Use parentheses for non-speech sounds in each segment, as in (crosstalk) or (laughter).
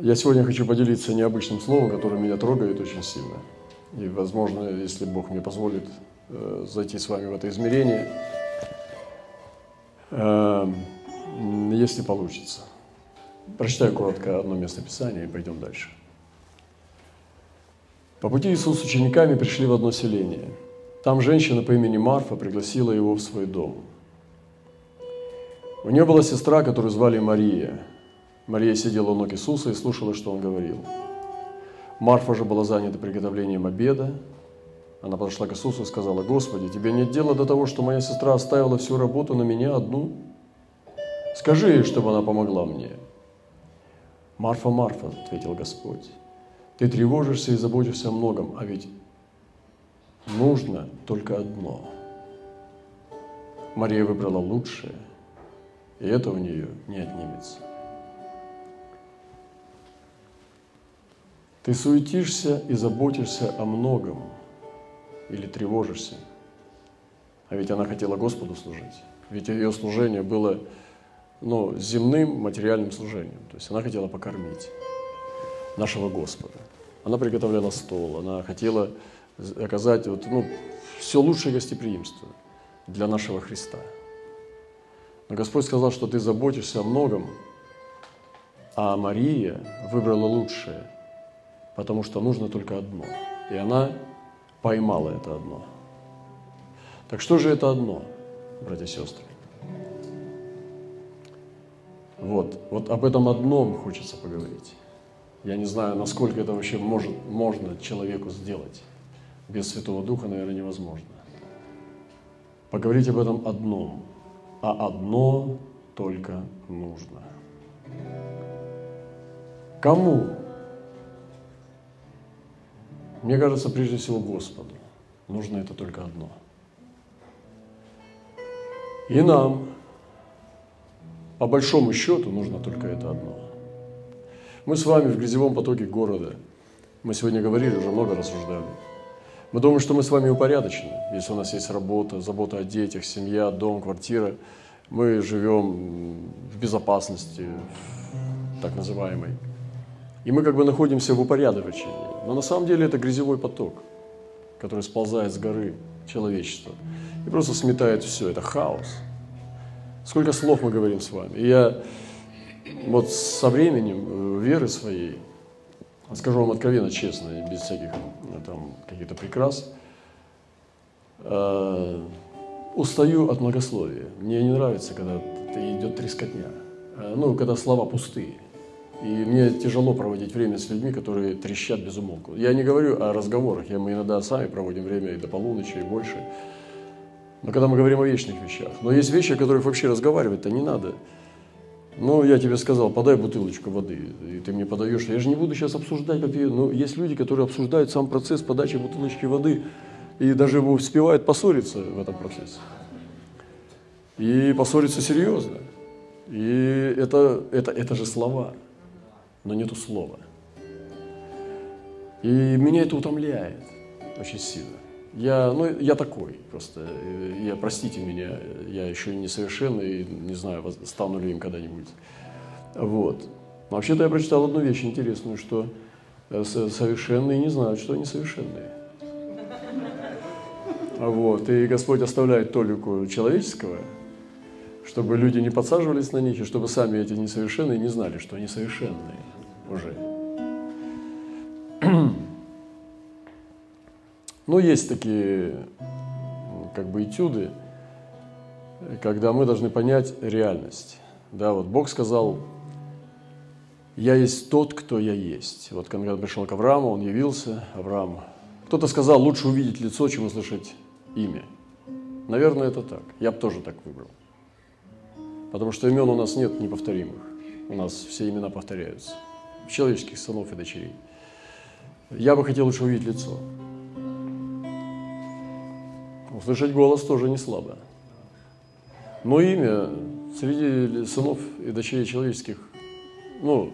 Я сегодня хочу поделиться необычным словом, которое меня трогает очень сильно. И, возможно, если Бог мне позволит э, зайти с вами в это измерение, э, если получится. Прочитаю коротко одно место Писания и пойдем дальше. По пути Иисус с учениками пришли в одно селение. Там женщина по имени Марфа пригласила его в свой дом. У нее была сестра, которую звали Мария. Мария сидела у ног Иисуса и слушала, что он говорил. Марфа же была занята приготовлением обеда. Она подошла к Иисусу и сказала, «Господи, тебе нет дела до того, что моя сестра оставила всю работу на меня одну? Скажи ей, чтобы она помогла мне». «Марфа, Марфа», – ответил Господь, – «ты тревожишься и заботишься о многом, а ведь нужно только одно». Мария выбрала лучшее, и это у нее не отнимется. Ты суетишься и заботишься о многом или тревожишься. А ведь она хотела Господу служить. Ведь ее служение было ну, земным материальным служением. То есть она хотела покормить нашего Господа. Она приготовляла стол, она хотела оказать вот, ну, все лучшее гостеприимство для нашего Христа. Но Господь сказал, что ты заботишься о многом, а Мария выбрала лучшее, потому что нужно только одно. И она поймала это одно. Так что же это одно, братья и сестры? Вот, вот об этом одном хочется поговорить. Я не знаю, насколько это вообще может, можно человеку сделать. Без Святого Духа, наверное, невозможно. Поговорить об этом одном. А одно только нужно. Кому? Мне кажется, прежде всего Господу. Нужно это только одно. И нам, по большому счету нужно только это одно. Мы с вами в грязевом потоке города. Мы сегодня говорили, уже много рассуждали. Мы думаем, что мы с вами упорядочены. Если у нас есть работа, забота о детях, семья, дом, квартира, мы живем в безопасности, так называемой. И мы как бы находимся в упорядочении. Но на самом деле это грязевой поток, который сползает с горы человечества и просто сметает все. Это хаос. Сколько слов мы говорим с вами. И я вот со временем э, веры своей, скажу вам откровенно, честно, без всяких э, там каких-то прикрас, э, устаю от многословия. Мне не нравится, когда идет трескотня. Э, ну, когда слова пустые. И мне тяжело проводить время с людьми, которые трещат без умолку. Я не говорю о разговорах, я, мы иногда сами проводим время и до полуночи, и больше. Но когда мы говорим о вечных вещах. Но есть вещи, о которых вообще разговаривать-то не надо. Ну, я тебе сказал, подай бутылочку воды, и ты мне подаешь. Я же не буду сейчас обсуждать, как я... Но есть люди, которые обсуждают сам процесс подачи бутылочки воды и даже успевают поссориться в этом процессе. И поссориться серьезно. И это, это, это же слова, но нету слова. И меня это утомляет очень сильно. Я, ну, я такой просто. Я, простите меня, я еще несовершенный, не знаю, стану ли им когда-нибудь. Вот. Вообще-то я прочитал одну вещь интересную, что э, совершенные не знают, что они совершенные. Вот. И Господь оставляет толику человеческого, чтобы люди не подсаживались на них, и чтобы сами эти несовершенные не знали, что они совершенные уже. (clears throat) Но есть такие как бы этюды, когда мы должны понять реальность. Да, вот Бог сказал, я есть тот, кто я есть. Вот когда пришел к Аврааму, он явился, Авраам. Кто-то сказал, лучше увидеть лицо, чем услышать имя. Наверное, это так. Я бы тоже так выбрал. Потому что имен у нас нет неповторимых. У нас все имена повторяются. Человеческих сынов и дочерей. Я бы хотел лучше увидеть лицо. Услышать голос тоже не слабо. Но имя среди сынов и дочерей человеческих, ну,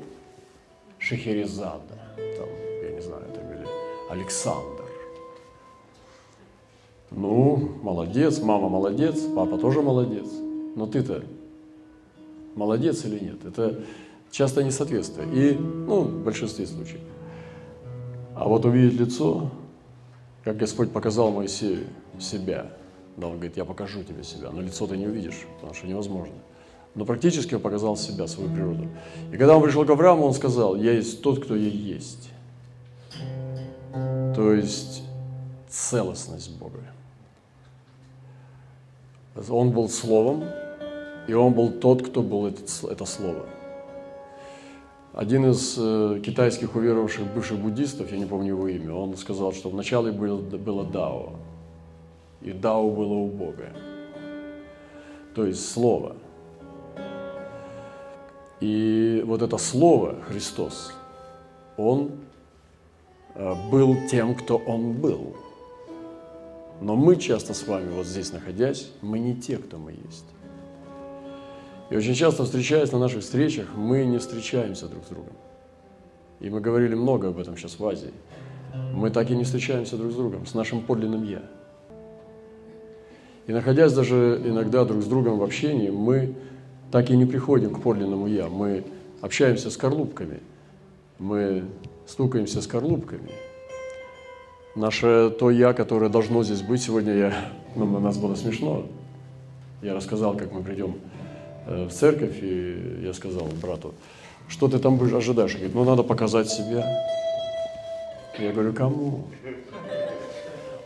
Шехерезада, там, я не знаю, там, или Александр. Ну, молодец, мама молодец, папа тоже молодец. Но ты-то молодец или нет? Это Часто несоответствие. И, ну, в большинстве случаев. А вот увидеть лицо, как Господь показал Моисею себя. Да, он говорит, я покажу тебе себя, но лицо ты не увидишь, потому что невозможно. Но практически он показал себя, свою природу. И когда он пришел к Аврааму, он сказал, я есть тот, кто я есть. То есть целостность Бога. Он был Словом, и он был тот, кто был это, это Слово. Один из э, китайских уверовавших бывших буддистов, я не помню его имя, он сказал, что вначале было, было Дао, и Дао было у Бога. То есть Слово. И вот это Слово, Христос, Он э, был тем, кто Он был. Но мы часто с вами, вот здесь находясь, мы не те, кто мы есть. И очень часто, встречаясь на наших встречах, мы не встречаемся друг с другом. И мы говорили много об этом сейчас в Азии. Мы так и не встречаемся друг с другом, с нашим подлинным «я». И находясь даже иногда друг с другом в общении, мы так и не приходим к подлинному «я». Мы общаемся с корлупками, мы стукаемся с корлупками. Наше то «я», которое должно здесь быть, сегодня я, ну, на нас было смешно. Я рассказал, как мы придем в церковь, и я сказал брату, что ты там будешь ожидаешь? Он говорит, ну надо показать себя. Я говорю, кому?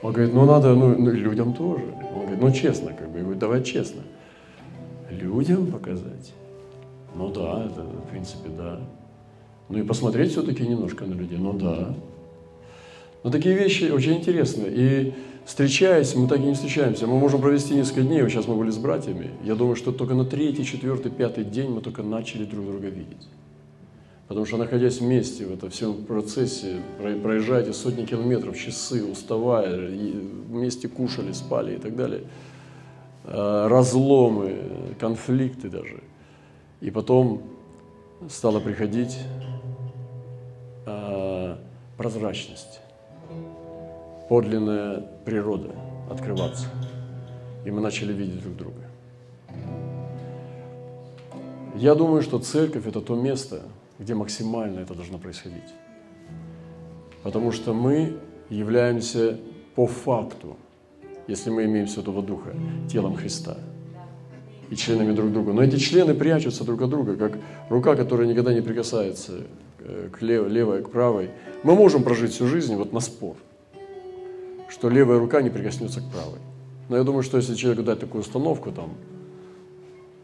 Он говорит, ну надо, ну, ну людям тоже. Он говорит, ну честно, как бы, я говорю, давай честно. Людям показать? Ну да, это, в принципе, да. Ну и посмотреть все-таки немножко на людей, ну да. Но такие вещи очень интересные. И встречаясь, мы так и не встречаемся. Мы можем провести несколько дней, вот сейчас мы были с братьями. Я думаю, что только на третий, четвертый, пятый день мы только начали друг друга видеть. Потому что, находясь вместе в этом всем процессе, проезжаете сотни километров, часы, уставая, вместе кушали, спали и так далее, э, разломы, конфликты даже. И потом стала приходить э, прозрачность подлинная природа открываться. И мы начали видеть друг друга. Я думаю, что церковь – это то место, где максимально это должно происходить. Потому что мы являемся по факту, если мы имеем Святого Духа, телом Христа и членами друг друга. Но эти члены прячутся друг от друга, как рука, которая никогда не прикасается э, к левой, левой, к правой. Мы можем прожить всю жизнь вот на спор – что левая рука не прикоснется к правой. Но я думаю, что если человеку дать такую установку там,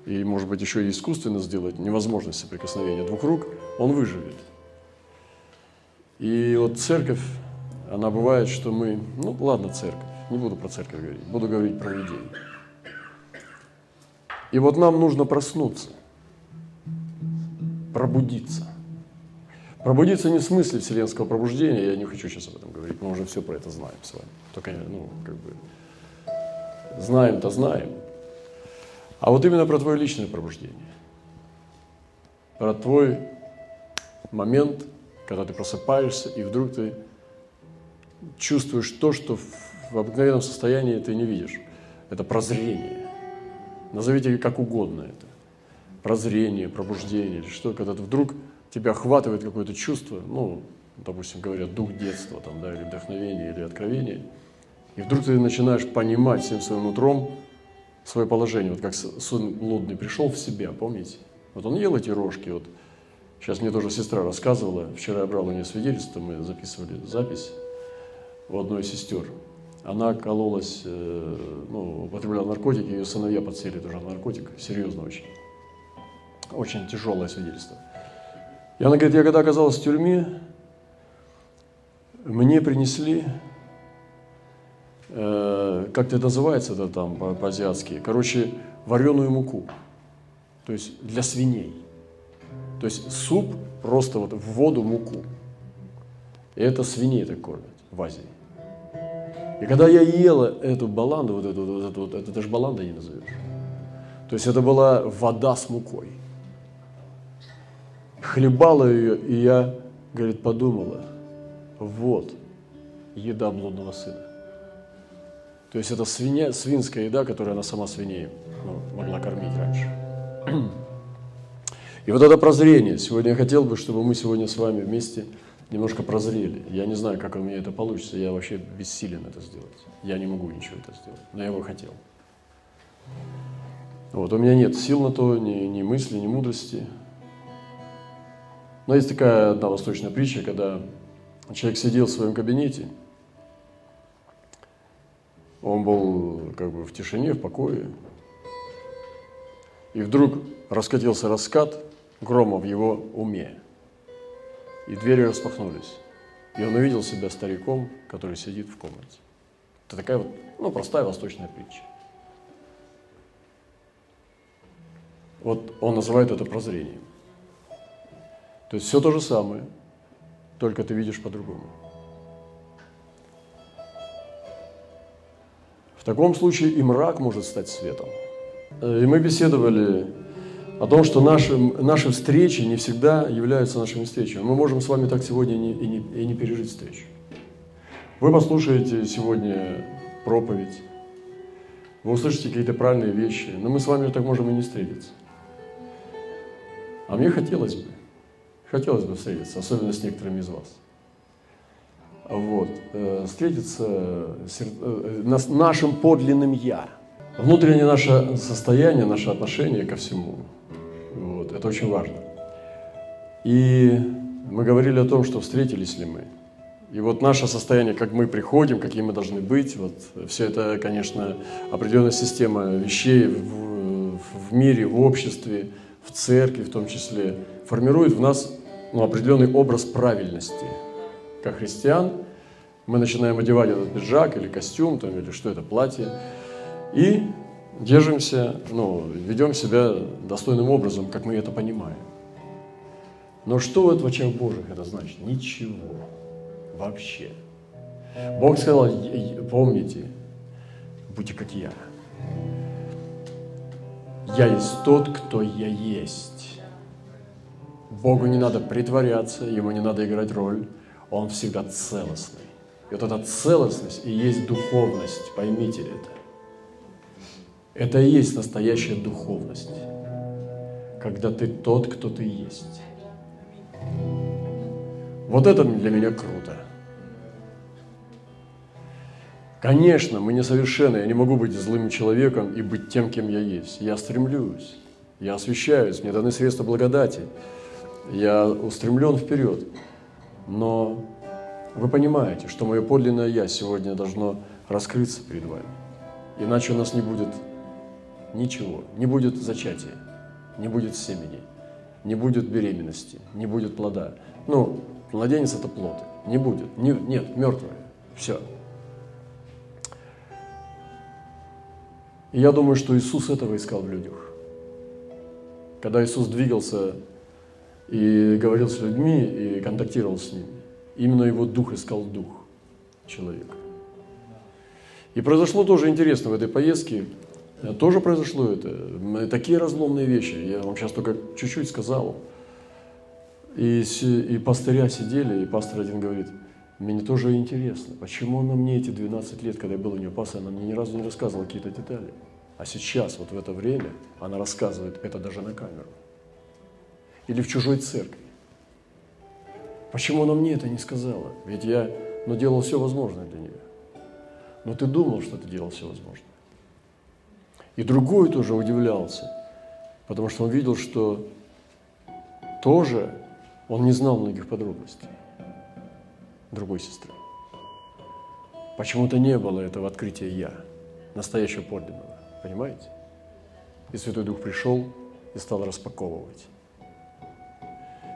и, может быть, еще и искусственно сделать невозможность соприкосновения двух рук, он выживет. И вот церковь, она бывает, что мы, ну ладно, церковь, не буду про церковь говорить, буду говорить про людей. И вот нам нужно проснуться, пробудиться – Пробудиться не в смысле вселенского пробуждения, я не хочу сейчас об этом говорить, мы уже все про это знаем с вами. Только, ну, как бы, знаем-то знаем. А вот именно про твое личное пробуждение. Про твой момент, когда ты просыпаешься, и вдруг ты чувствуешь то, что в обыкновенном состоянии ты не видишь. Это прозрение. Назовите как угодно это. Прозрение, пробуждение или что, когда ты вдруг тебя охватывает какое-то чувство, ну, допустим, говорят, дух детства, там, да, или вдохновение, или откровение, и вдруг ты начинаешь понимать всем своим утром свое положение, вот как сын блудный пришел в себя, помните? Вот он ел эти рожки, вот сейчас мне тоже сестра рассказывала, вчера я брал у нее свидетельство, мы записывали запись у одной из сестер. Она кололась, э, ну, употребляла наркотики, ее сыновья подсели тоже на наркотик, серьезно очень. Очень тяжелое свидетельство. И она говорит, я когда оказалась в тюрьме, мне принесли, э, как это называется это там по-азиатски, короче, вареную муку, то есть для свиней. То есть суп просто вот в воду муку. И это свиней так кормят в Азии. И когда я ела эту баланду, вот эту, вот эту, вот, это даже баланда не назовешь. То есть это была вода с мукой хлебала ее, и я, говорит, подумала, вот, еда блудного сына. То есть это свинья, свинская еда, которую она сама свиней ну, могла кормить раньше. (clears throat) И вот это прозрение. Сегодня я хотел бы, чтобы мы сегодня с вами вместе немножко прозрели. Я не знаю, как у меня это получится. Я вообще бессилен это сделать. Я не могу ничего это сделать. Но я бы хотел. Вот, у меня нет сил на то, ни, ни мысли, ни мудрости. Но есть такая одна восточная притча, когда человек сидел в своем кабинете, он был как бы в тишине, в покое, и вдруг раскатился раскат грома в его уме, и двери распахнулись, и он увидел себя стариком, который сидит в комнате. Это такая вот, ну, простая восточная притча. Вот он называет это прозрением. То есть все то же самое, только ты видишь по-другому. В таком случае и мрак может стать светом. И мы беседовали о том, что наши, наши встречи не всегда являются нашими встречами. Мы можем с вами так сегодня и не, и не, и не пережить встречу. Вы послушаете сегодня проповедь, вы услышите какие-то правильные вещи, но мы с вами так можем и не встретиться. А мне хотелось бы, хотелось бы встретиться, особенно с некоторыми из вас. Вот, э, встретиться с э, нашим подлинным «я». Внутреннее наше состояние, наше отношение ко всему, вот, это очень важно. И мы говорили о том, что встретились ли мы. И вот наше состояние, как мы приходим, какие мы должны быть, вот все это, конечно, определенная система вещей в, в мире, в обществе, в церкви в том числе, формирует в нас ну, определенный образ правильности. Как христиан мы начинаем одевать этот пиджак или костюм, там, или что это, платье, и держимся, ну, ведем себя достойным образом, как мы это понимаем. Но что в очах Божьих это значит? Ничего. Вообще. Бог сказал, помните, будьте как я. Я есть тот, кто я есть. Богу не надо притворяться, ему не надо играть роль. Он всегда целостный. И вот эта целостность и есть духовность, поймите это. Это и есть настоящая духовность, когда ты тот, кто ты есть. Вот это для меня круто. Конечно, мы несовершенны, я не могу быть злым человеком и быть тем, кем я есть. Я стремлюсь, я освящаюсь, мне даны средства благодати, я устремлен вперед. Но вы понимаете, что мое подлинное «я» сегодня должно раскрыться перед вами. Иначе у нас не будет ничего, не будет зачатия, не будет семени, не будет беременности, не будет плода. Ну, младенец – это плод, не будет, не, нет, мертвое, все – И я думаю, что Иисус этого искал в людях. Когда Иисус двигался и говорил с людьми, и контактировал с ними, именно его дух искал дух человека. И произошло тоже интересно в этой поездке, тоже произошло это. Такие разломные вещи. Я вам сейчас только чуть-чуть сказал. И, и пастыря сидели, и пастор один говорит – мне тоже интересно, почему она мне эти 12 лет, когда я был у нее пасой, она мне ни разу не рассказывала какие-то детали. А сейчас, вот в это время, она рассказывает это даже на камеру. Или в чужой церкви. Почему она мне это не сказала? Ведь я ну, делал все возможное для нее. Но ты думал, что ты делал все возможное. И другой тоже удивлялся, потому что он видел, что тоже он не знал многих подробностей другой сестры. Почему-то не было этого открытия «я», настоящего подлинного, понимаете? И Святой Дух пришел и стал распаковывать.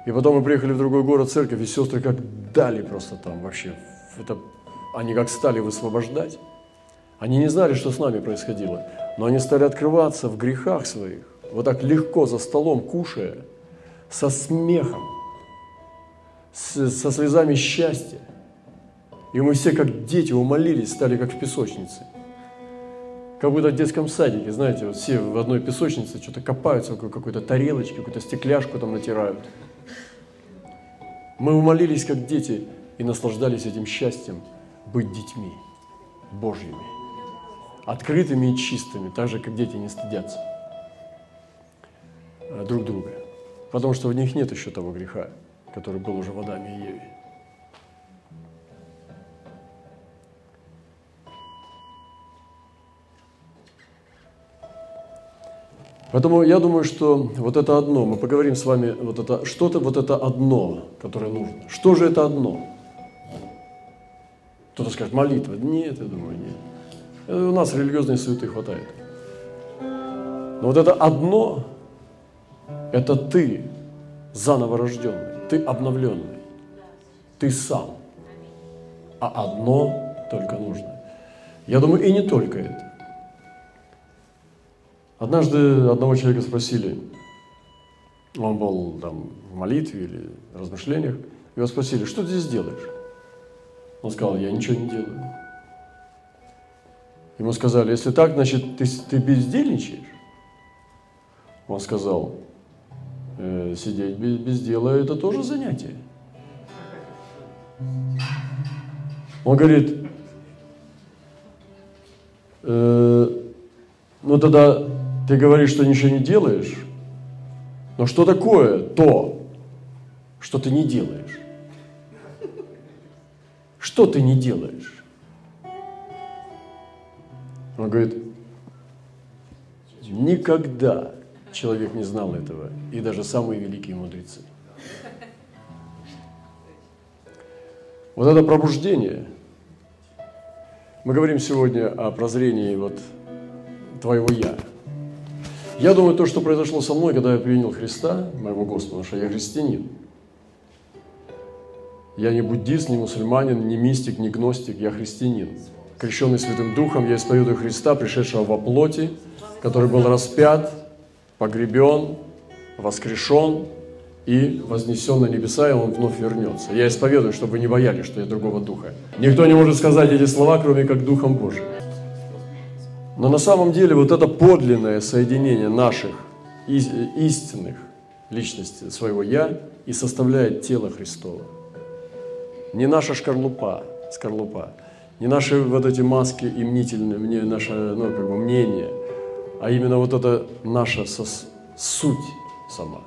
И потом мы приехали в другой город, церковь, и сестры как дали просто там вообще. Это, они как стали высвобождать. Они не знали, что с нами происходило, но они стали открываться в грехах своих, вот так легко за столом, кушая, со смехом, с, со слезами счастья. И мы все как дети умолились, стали как в песочнице. Как будто в детском садике, знаете, вот все в одной песочнице что-то копаются, какой-то тарелочки, какую-то стекляшку там натирают. Мы умолились как дети и наслаждались этим счастьем быть детьми Божьими, открытыми и чистыми, так же, как дети не стыдятся э, друг друга. Потому что в них нет еще того греха, который был уже в Адаме и Еве. Поэтому я думаю, что вот это одно, мы поговорим с вами, вот это, что-то вот это одно, которое нужно. Что же это одно? Кто-то скажет, молитва. Нет, я думаю, нет. У нас религиозной суеты хватает. Но вот это одно, это ты заново рожденный, ты обновленный, ты сам. А одно только нужно. Я думаю, и не только это. Однажды одного человека спросили, он был там в молитве или в размышлениях, его спросили, что ты здесь делаешь? Он сказал, я ничего не делаю. Ему сказали, если так, значит, ты, ты бездельничаешь? Он сказал, э, сидеть без, без дела – это тоже занятие. Он говорит, э, ну тогда ты говоришь, что ничего не делаешь, но что такое то, что ты не делаешь? Что ты не делаешь? Он говорит, никогда человек не знал этого, и даже самые великие мудрецы. Вот это пробуждение. Мы говорим сегодня о прозрении вот твоего «я». Я думаю, то, что произошло со мной, когда я принял Христа, моего Господа, потому что я христианин. Я не буддист, не мусульманин, не мистик, не гностик, я христианин. Крещенный Святым Духом, я исповедую Христа, пришедшего во плоти, который был распят, погребен, воскрешен и вознесен на небеса, и он вновь вернется. Я исповедую, чтобы вы не боялись, что я другого духа. Никто не может сказать эти слова, кроме как Духом Божьим. Но на самом деле вот это подлинное соединение наших истинных личностей, своего «я» и составляет тело Христова. Не наша шкарлупа, скорлупа, не наши вот эти маски и мнительные, мне, наше ну, как бы мнение, а именно вот это наша сос, суть сама.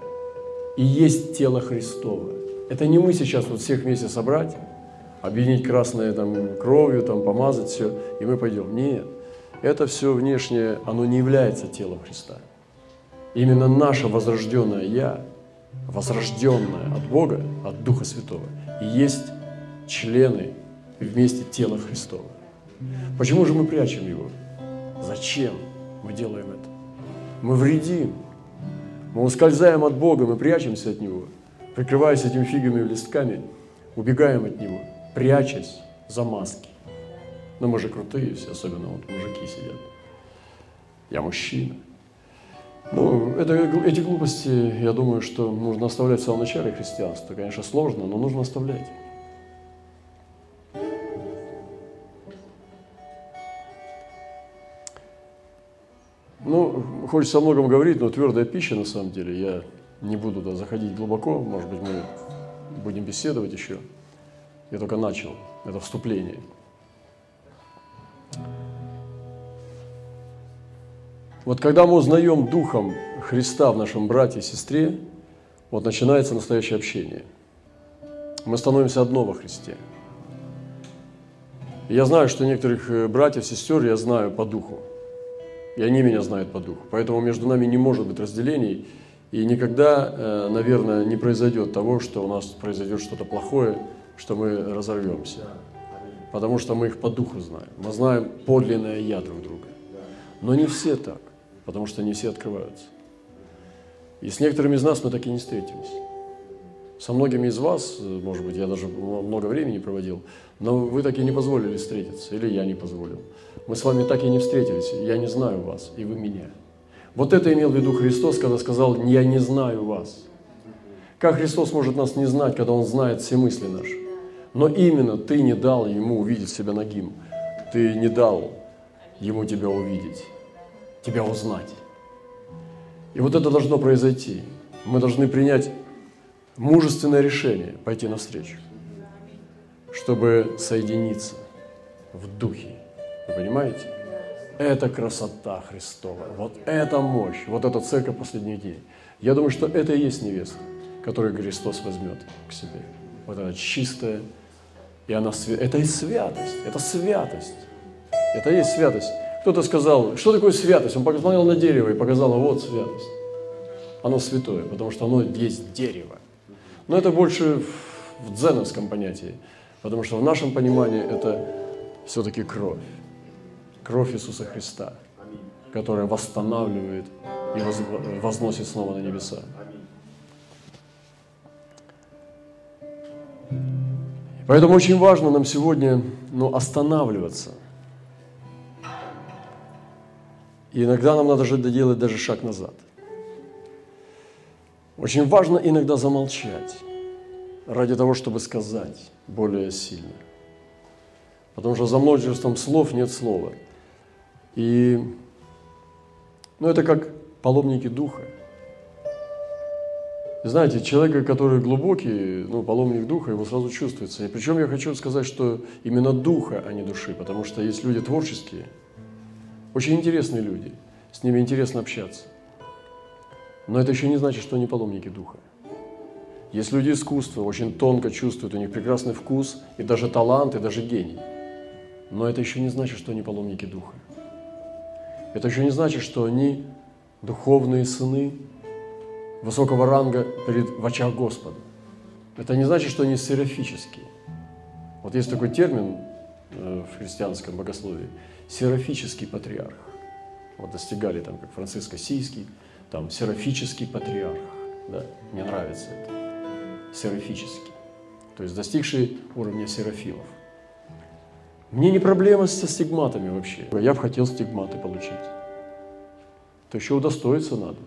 И есть тело Христово. Это не мы сейчас вот всех вместе собрать, объединить красное там, кровью, там, помазать все, и мы пойдем. Нет это все внешнее, оно не является телом Христа. Именно наше возрожденное Я, возрожденное от Бога, от Духа Святого, и есть члены вместе тела Христова. Почему же мы прячем его? Зачем мы делаем это? Мы вредим. Мы ускользаем от Бога, мы прячемся от Него, прикрываясь этими фигами и листками, убегаем от Него, прячась за маски. Но мы же крутые все, особенно вот мужики сидят. Я мужчина. Ну, это, эти глупости, я думаю, что нужно оставлять в самом начале христианства. Конечно, сложно, но нужно оставлять. Ну, хочется о многом говорить, но твердая пища, на самом деле, я не буду туда заходить глубоко, может быть, мы будем беседовать еще. Я только начал это вступление – Вот когда мы узнаем Духом Христа в нашем брате и сестре, вот начинается настоящее общение. Мы становимся одно во Христе. я знаю, что некоторых э, братьев, сестер я знаю по духу. И они меня знают по духу. Поэтому между нами не может быть разделений. И никогда, э, наверное, не произойдет того, что у нас произойдет что-то плохое, что мы разорвемся. Потому что мы их по духу знаем. Мы знаем подлинное я друг друга. Но не все так потому что не все открываются. И с некоторыми из нас мы так и не встретились. Со многими из вас, может быть, я даже много времени проводил, но вы так и не позволили встретиться, или я не позволил. Мы с вами так и не встретились, я не знаю вас, и вы меня. Вот это имел в виду Христос, когда сказал «я не знаю вас». Как Христос может нас не знать, когда Он знает все мысли наши? Но именно ты не дал Ему увидеть себя нагим. Ты не дал Ему тебя увидеть тебя узнать. И вот это должно произойти. Мы должны принять мужественное решение пойти навстречу, чтобы соединиться в духе. Вы понимаете? Это красота Христова, вот это мощь, вот эта церковь последних дней. Я думаю, что это и есть невеста, которую Христос возьмет к себе. Вот она чистая, и она это и святость, это святость. Это и есть святость. Кто-то сказал, что такое святость? Он посмотрел на дерево и показал, вот святость. Оно святое, потому что оно есть дерево. Но это больше в дзеновском понятии, потому что в нашем понимании это все-таки кровь. Кровь Иисуса Христа, которая восстанавливает и возносит снова на небеса. Поэтому очень важно нам сегодня ну, останавливаться. И иногда нам надо же делать даже шаг назад. Очень важно иногда замолчать ради того, чтобы сказать более сильно. Потому что за множеством слов нет слова. И ну, это как паломники духа. Знаете, человек, который глубокий, ну, паломник духа, его сразу чувствуется. И причем я хочу сказать, что именно духа, а не души, потому что есть люди творческие, очень интересные люди, с ними интересно общаться. Но это еще не значит, что они паломники духа. Есть люди искусства, очень тонко чувствуют, у них прекрасный вкус, и даже талант, и даже гений. Но это еще не значит, что они паломники духа. Это еще не значит, что они духовные сыны высокого ранга перед, в очах Господа. Это не значит, что они серафические. Вот есть такой термин э, в христианском богословии – серафический патриарх. Вот достигали там, как Франциск Осийский, там серафический патриарх. Да? Мне нравится это. Серафический. То есть достигший уровня серафимов. Мне не проблема со стигматами вообще. Я бы хотел стигматы получить то еще удостоиться надо.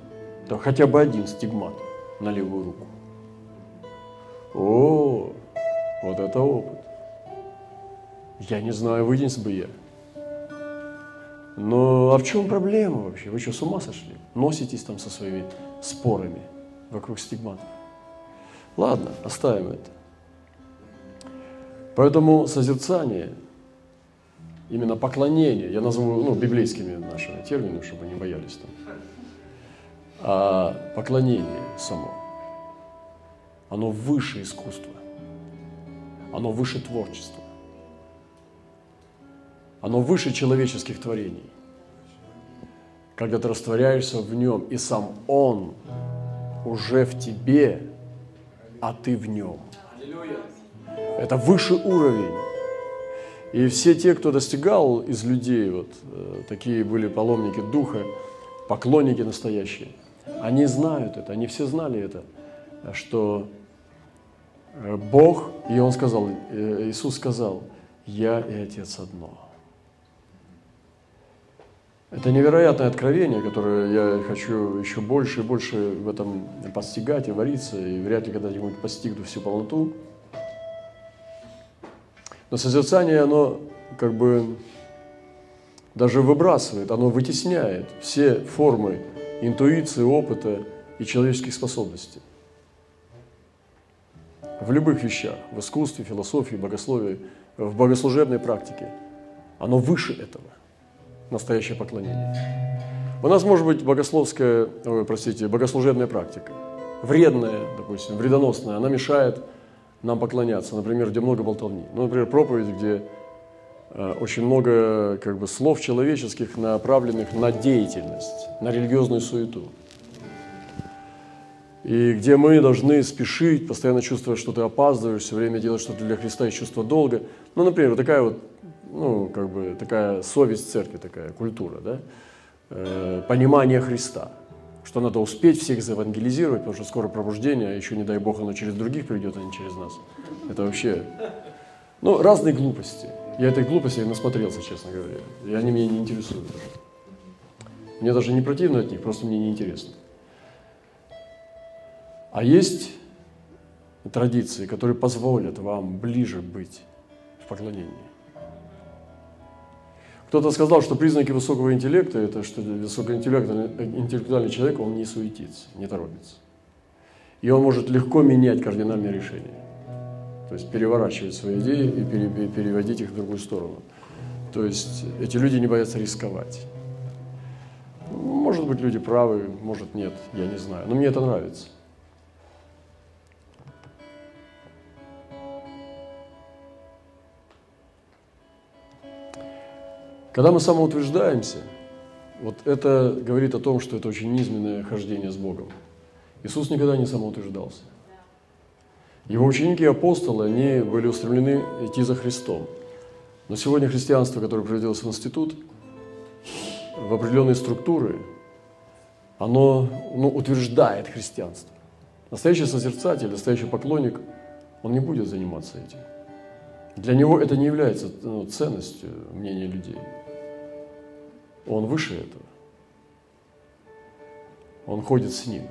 Да хотя бы один стигмат на левую руку. О, вот это опыт. Я не знаю, вынес бы я. Но а в чем проблема вообще? Вы что, с ума сошли? Носитесь там со своими спорами вокруг стигматов. Ладно, оставим это. Поэтому созерцание – именно поклонение, я назову ну, библейскими нашими терминами, чтобы не боялись там, а поклонение само, оно выше искусства, оно выше творчества, оно выше человеческих творений. Когда ты растворяешься в нем, и сам Он уже в тебе, а ты в нем. Это выше уровень и все те, кто достигал из людей, вот э, такие были паломники духа, поклонники настоящие, они знают это, они все знали это, что э, Бог, и Он сказал, э, Иисус сказал, я и Отец одно. Это невероятное откровение, которое я хочу еще больше и больше в этом постигать и вариться, и вряд ли когда-нибудь постигну всю полноту. Но созерцание, оно как бы даже выбрасывает, оно вытесняет все формы интуиции, опыта и человеческих способностей. В любых вещах, в искусстве, философии, богословии, в богослужебной практике. Оно выше этого, настоящее поклонение. У нас может быть богословская, ой, простите, богослужебная практика. Вредная, допустим, вредоносная, она мешает нам поклоняться, например, где много болтовни. Ну, например, проповедь, где очень много как бы, слов человеческих, направленных на деятельность, на религиозную суету. И где мы должны спешить, постоянно чувствовать, что ты опаздываешь, все время делать что-то для Христа и чувство долга. Ну, например, вот такая вот, ну, как бы такая совесть церкви, такая культура, да? Э, понимание Христа – что надо успеть всех заевангелизировать, потому что скоро пробуждение, а еще, не дай Бог, оно через других придет, а не через нас. Это вообще... Ну, разные глупости. Я этой глупости насмотрелся, честно говоря. И они меня не интересуют. Мне даже не противно от них, просто мне не интересно. А есть традиции, которые позволят вам ближе быть в поклонении. Кто-то сказал, что признаки высокого интеллекта – это что высокоинтеллектуальный человек, он не суетится, не торопится. И он может легко менять кардинальные решения. То есть переворачивать свои идеи и переводить их в другую сторону. То есть эти люди не боятся рисковать. Может быть, люди правы, может, нет, я не знаю. Но мне это нравится. Когда мы самоутверждаемся, вот это говорит о том, что это очень низменное хождение с Богом. Иисус никогда не самоутверждался. Его ученики и апостолы, они были устремлены идти за Христом. Но сегодня христианство, которое превратилось в институт, в определенные структуры, оно ну, утверждает христианство. Настоящий созерцатель, настоящий поклонник, он не будет заниматься этим. Для него это не является ну, ценностью мнения людей. Он выше этого. Он ходит с ним.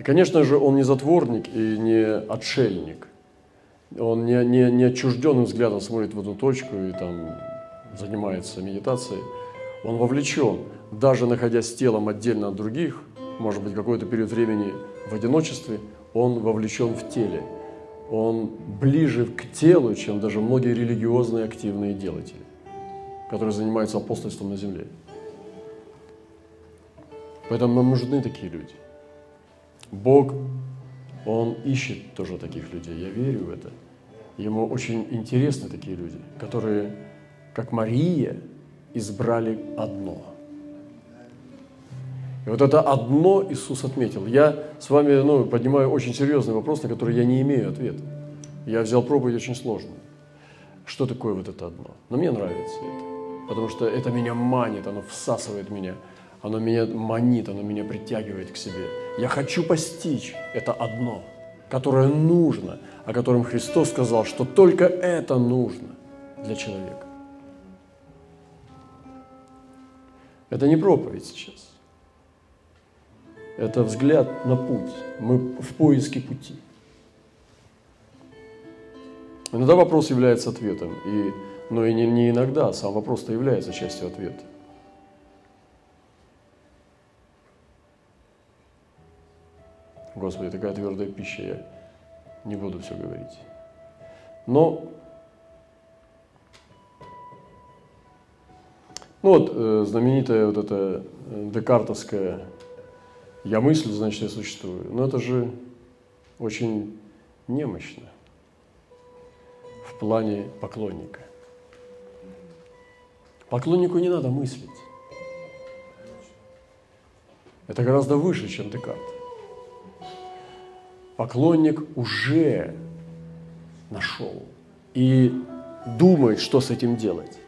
И, конечно же, он не затворник и не отшельник. Он не, не, не отчужденным взглядом смотрит в одну точку и там занимается медитацией. Он вовлечен, даже находясь телом отдельно от других, может быть, какой-то период времени в одиночестве, он вовлечен в теле. Он ближе к телу, чем даже многие религиозные активные делатели которые занимаются апостольством на земле. Поэтому нам нужны такие люди. Бог, Он ищет тоже таких людей, я верю в это. Ему очень интересны такие люди, которые, как Мария, избрали одно. И вот это одно Иисус отметил. Я с вами ну, поднимаю очень серьезный вопрос, на который я не имею ответа. Я взял проповедь очень сложную. Что такое вот это одно? Но мне нравится это потому что это меня манит, оно всасывает меня, оно меня манит, оно меня притягивает к себе. Я хочу постичь это одно, которое нужно, о котором Христос сказал, что только это нужно для человека. Это не проповедь сейчас. Это взгляд на путь. Мы в поиске пути. Иногда вопрос является ответом. И но и не, не иногда, сам вопрос-то является частью ответа. Господи, такая твердая пища, я не буду все говорить. Но, ну вот, э, знаменитая вот эта э, декартовская «я мыслю, значит, я существую». Но это же очень немощно в плане поклонника. Поклоннику не надо мыслить. Это гораздо выше, чем Декарт. Поклонник уже нашел и думает, что с этим делать.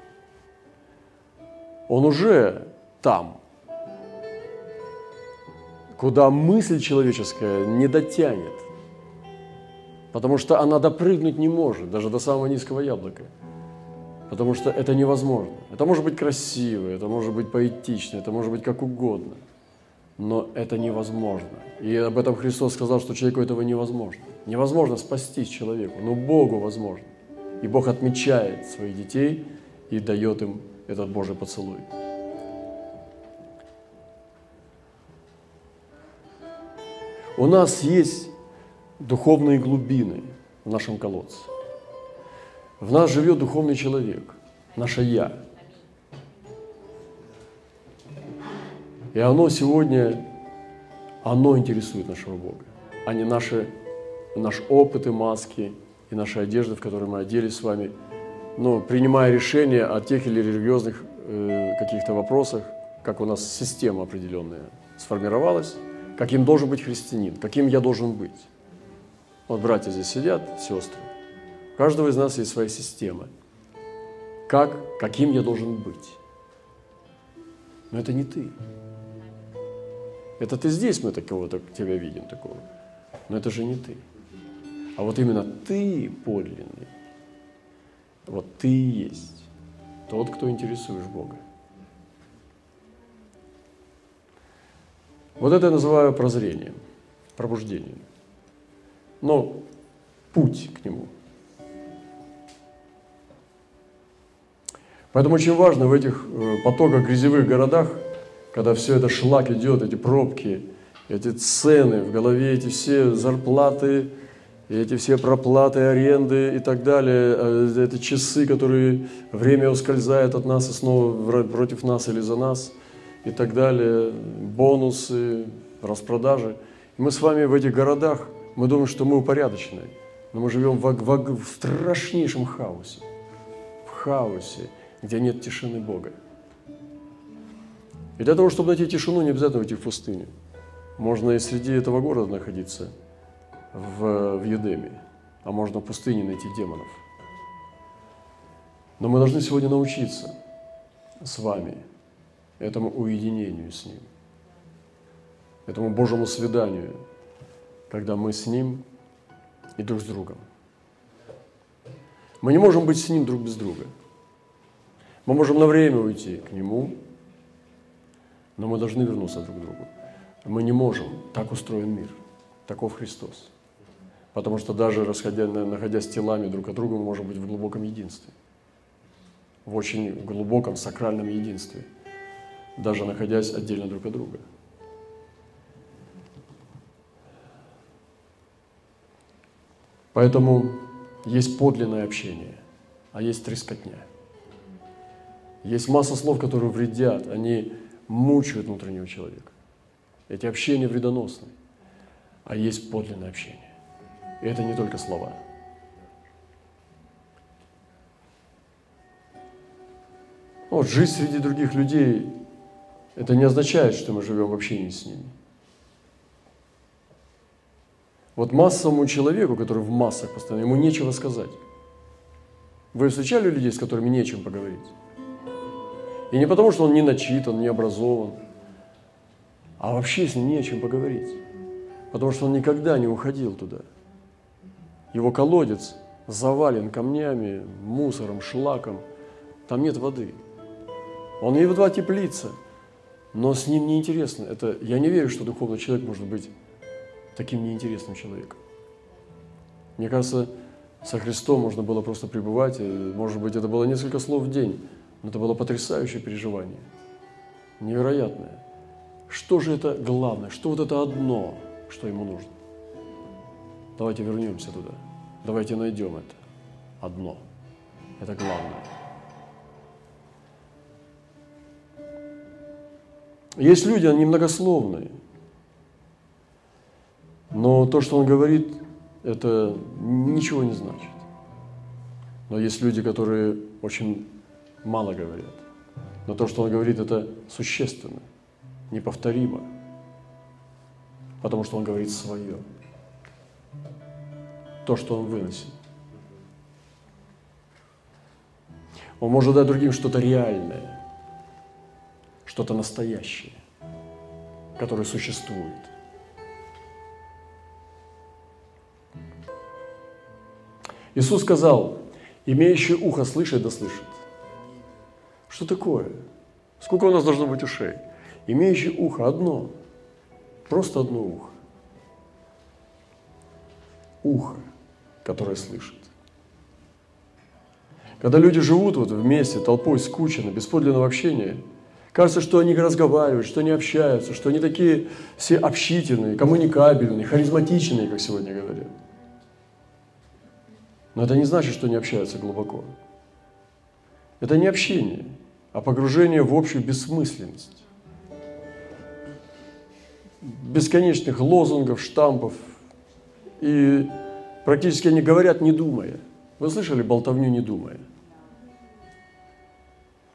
Он уже там, куда мысль человеческая не дотянет, потому что она допрыгнуть не может, даже до самого низкого яблока – потому что это невозможно. Это может быть красиво, это может быть поэтично, это может быть как угодно, но это невозможно. И об этом Христос сказал, что человеку этого невозможно. Невозможно спасти человеку, но Богу возможно. И Бог отмечает своих детей и дает им этот Божий поцелуй. У нас есть духовные глубины в нашем колодце. В нас живет духовный человек, наше «Я». И оно сегодня, оно интересует нашего Бога, а не наши, наш опыт и маски, и наши одежды, в которые мы оделись с вами. Но принимая решения о тех или религиозных э, каких-то вопросах, как у нас система определенная сформировалась, каким должен быть христианин, каким я должен быть. Вот братья здесь сидят, сестры. У каждого из нас есть своя система. Как, каким я должен быть. Но это не ты. Это ты здесь, мы такого так, тебя видим, такого. Но это же не ты. А вот именно ты подлинный. Вот ты и есть тот, кто интересуешь Бога. Вот это я называю прозрением, пробуждением. Но путь к нему – Поэтому очень важно в этих э, потоках грязевых городах, когда все это шлак идет, эти пробки, эти цены, в голове эти все зарплаты, эти все проплаты, аренды и так далее, э, это часы, которые время ускользает от нас и снова против нас или за нас. и так далее, бонусы, распродажи. Мы с вами в этих городах, мы думаем, что мы упорядочены, но мы живем в, в, в страшнейшем хаосе, в хаосе, где нет тишины Бога. И для того, чтобы найти тишину, не обязательно уйти в пустыню. Можно и среди этого города находиться, в, в Едеме, а можно в пустыне найти демонов. Но мы должны сегодня научиться с вами этому уединению с Ним, этому Божьему свиданию, когда мы с Ним и друг с другом. Мы не можем быть с Ним друг без друга. Мы можем на время уйти к Нему, но мы должны вернуться друг к другу. Мы не можем, так устроен мир, таков Христос. Потому что даже расходя, находясь телами друг от друга, мы можем быть в глубоком единстве. В очень глубоком сакральном единстве. Даже находясь отдельно друг от друга. Поэтому есть подлинное общение, а есть трескотня. Есть масса слов, которые вредят, они мучают внутреннего человека. Эти общения вредоносны, а есть подлинное общение. И это не только слова. Вот, жизнь среди других людей, это не означает, что мы живем в общении с ними. Вот массовому человеку, который в массах постоянно, ему нечего сказать. Вы встречали людей, с которыми нечем поговорить? И не потому, что он не начитан, не образован, а вообще с ним не о чем поговорить. Потому что он никогда не уходил туда. Его колодец завален камнями, мусором, шлаком. Там нет воды. Он едва теплится, но с ним неинтересно. Это, я не верю, что духовный человек может быть таким неинтересным человеком. Мне кажется, со Христом можно было просто пребывать, может быть, это было несколько слов в день, но это было потрясающее переживание, невероятное. Что же это главное? Что вот это одно, что ему нужно? Давайте вернемся туда. Давайте найдем это. Одно. Это главное. Есть люди, они многословные. Но то, что он говорит, это ничего не значит. Но есть люди, которые очень мало говорят. Но то, что он говорит, это существенно, неповторимо, потому что он говорит свое, то, что он выносит. Он может дать другим что-то реальное, что-то настоящее, которое существует. Иисус сказал, имеющий ухо слышит, да слышит. Что такое? Сколько у нас должно быть ушей? Имеющий ухо одно, просто одно ухо. Ухо, которое слышит. Когда люди живут вот вместе, толпой, скучно, без подлинного общения, кажется, что они разговаривают, что они общаются, что они такие все общительные, коммуникабельные, харизматичные, как сегодня говорят. Но это не значит, что они общаются глубоко. Это не общение – а погружение в общую бессмысленность. Бесконечных лозунгов, штампов. И практически они говорят, не думая. Вы слышали болтовню, не думая?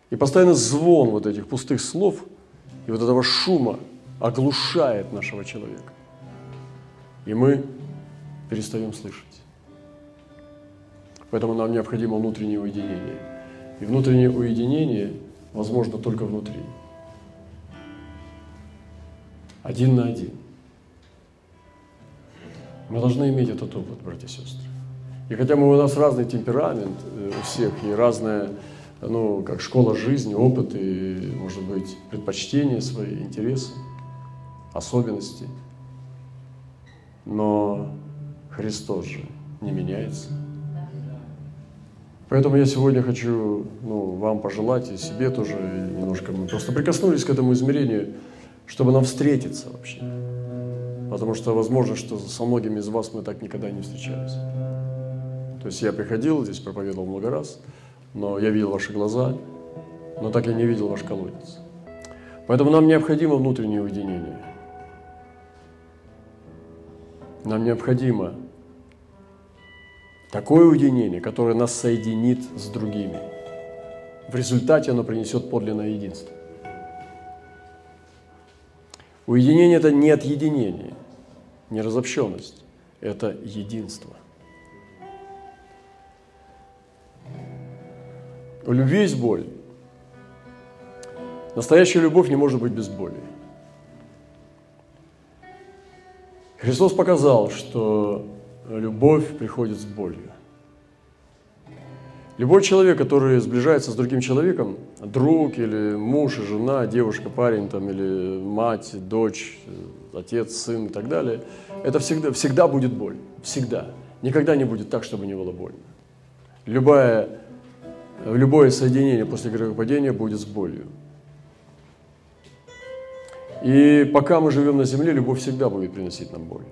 И постоянно звон вот этих пустых слов и вот этого шума оглушает нашего человека. И мы перестаем слышать. Поэтому нам необходимо внутреннее уединение. И внутреннее уединение – возможно только внутри. Один на один. Мы должны иметь этот опыт, братья и сестры. И хотя мы, у нас разный темперамент э, у всех, и разная, ну, как школа жизни, опыт, и, может быть, предпочтения свои, интересы, особенности, но Христос же не меняется – Поэтому я сегодня хочу ну, вам пожелать и себе тоже немножко мы просто прикоснулись к этому измерению, чтобы нам встретиться вообще. Потому что возможно, что со многими из вас мы так никогда не встречались. То есть я приходил здесь, проповедовал много раз, но я видел ваши глаза, но так я не видел ваш колодец. Поэтому нам необходимо внутреннее уединение. Нам необходимо такое уединение, которое нас соединит с другими. В результате оно принесет подлинное единство. Уединение – это не отъединение, не разобщенность, это единство. У любви есть боль. Настоящая любовь не может быть без боли. Христос показал, что любовь приходит с болью. Любой человек, который сближается с другим человеком, друг или муж жена, девушка, парень там, или мать, дочь, отец, сын и так далее, это всегда, всегда будет боль. Всегда. Никогда не будет так, чтобы не было больно. Любое, любое соединение после грехопадения будет с болью. И пока мы живем на земле, любовь всегда будет приносить нам боль.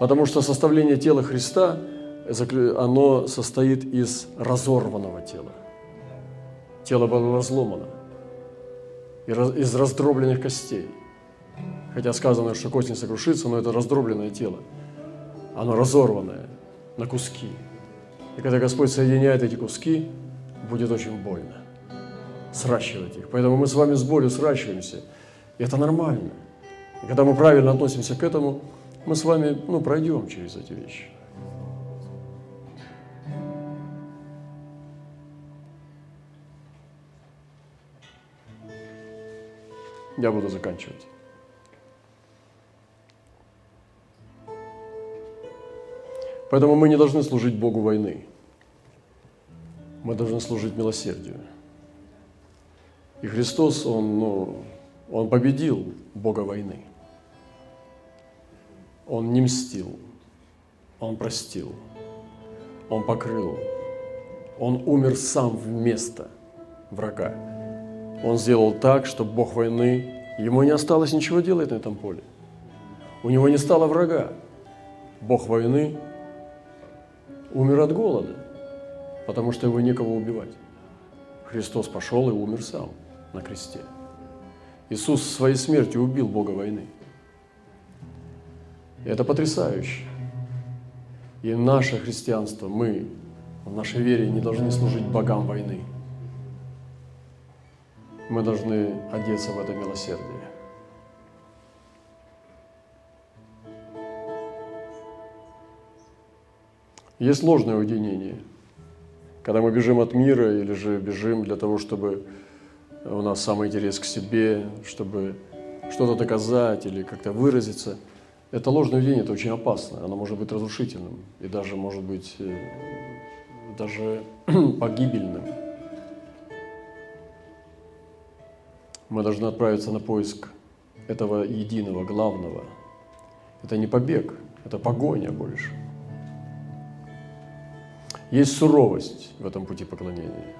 Потому что составление тела Христа, оно состоит из разорванного тела. Тело было разломано, из раздробленных костей. Хотя сказано, что кость не сокрушится, но это раздробленное тело. Оно разорванное на куски. И когда Господь соединяет эти куски, будет очень больно сращивать их. Поэтому мы с вами с болью сращиваемся. И это нормально. И когда мы правильно относимся к этому, мы с вами ну, пройдем через эти вещи. Я буду заканчивать. Поэтому мы не должны служить Богу войны. Мы должны служить милосердию. И Христос, Он, ну, он победил Бога войны. Он не мстил, Он простил, Он покрыл, Он умер сам вместо врага. Он сделал так, чтобы Бог войны, ему не осталось ничего делать на этом поле. У него не стало врага. Бог войны умер от голода, потому что его некого убивать. Христос пошел и умер сам на кресте. Иисус своей смертью убил Бога войны. Это потрясающе. И наше христианство, мы в нашей вере не должны служить богам войны. Мы должны одеться в это милосердие. Есть ложное уединение, когда мы бежим от мира или же бежим для того, чтобы у нас самый интерес к себе, чтобы что-то доказать или как-то выразиться. Это ложное видение, это очень опасно, оно может быть разрушительным и даже может быть э, даже (clears throat) погибельным. Мы должны отправиться на поиск этого единого, главного. Это не побег, это погоня больше. Есть суровость в этом пути поклонения.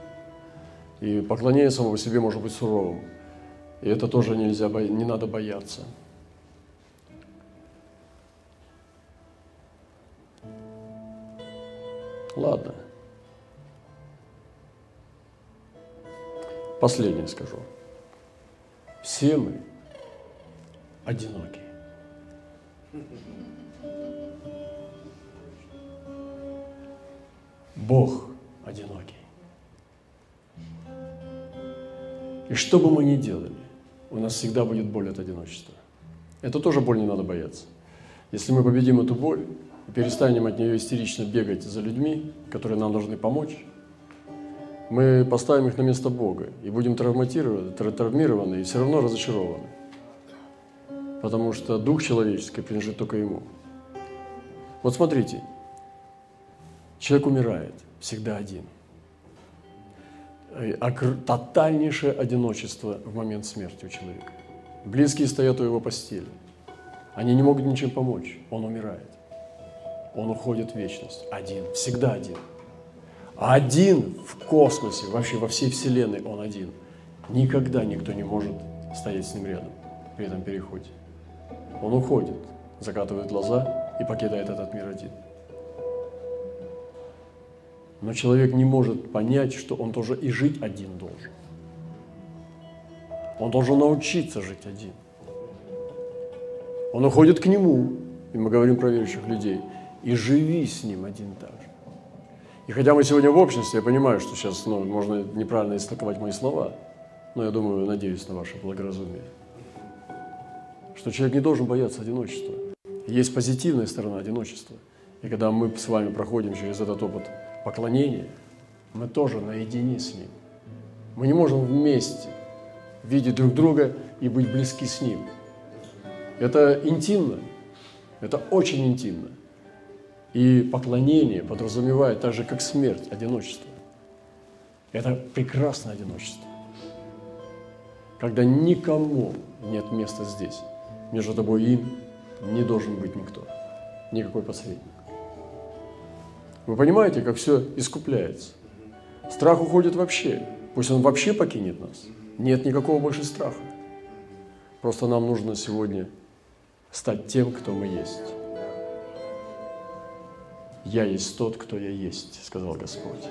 И поклонение само по себе может быть суровым. И это тоже нельзя, не надо бояться. Ладно. Последнее скажу. Все мы одиноки. Бог одинокий. И что бы мы ни делали, у нас всегда будет боль от одиночества. Это тоже боль не надо бояться. Если мы победим эту боль и перестанем от нее истерично бегать за людьми, которые нам должны помочь, мы поставим их на место Бога и будем травматированы, травмированы и все равно разочарованы. Потому что дух человеческий принадлежит только Ему. Вот смотрите, человек умирает всегда один – Э, тотальнейшее одиночество в момент смерти у человека. Близкие стоят у его постели. Они не могут ничем помочь. Он умирает. Он уходит в вечность. Один. Всегда один. Один в космосе, вообще во всей Вселенной он один. Никогда никто не может стоять с ним рядом при этом переходе. Он уходит, закатывает глаза и покидает этот мир один. Но человек не может понять, что он тоже и жить один должен. Он должен научиться жить один. Он уходит к Нему, и мы говорим про верующих людей, и живи с Ним один так же. И хотя мы сегодня в обществе, я понимаю, что сейчас ну, можно неправильно истолковать мои слова, но я думаю, надеюсь на ваше благоразумие, что человек не должен бояться одиночества. Есть позитивная сторона одиночества. И когда мы с вами проходим через этот опыт поклонения, мы тоже наедине с Ним. Мы не можем вместе видеть друг друга и быть близки с Ним. Это интимно, это очень интимно. И поклонение подразумевает так же, как смерть, одиночество. Это прекрасное одиночество. Когда никому нет места здесь. Между тобой и им не должен быть никто. Никакой посредник. Вы понимаете, как все искупляется? Страх уходит вообще. Пусть он вообще покинет нас. Нет никакого больше страха. Просто нам нужно сегодня стать тем, кто мы есть. «Я есть тот, кто я есть», — сказал Господь.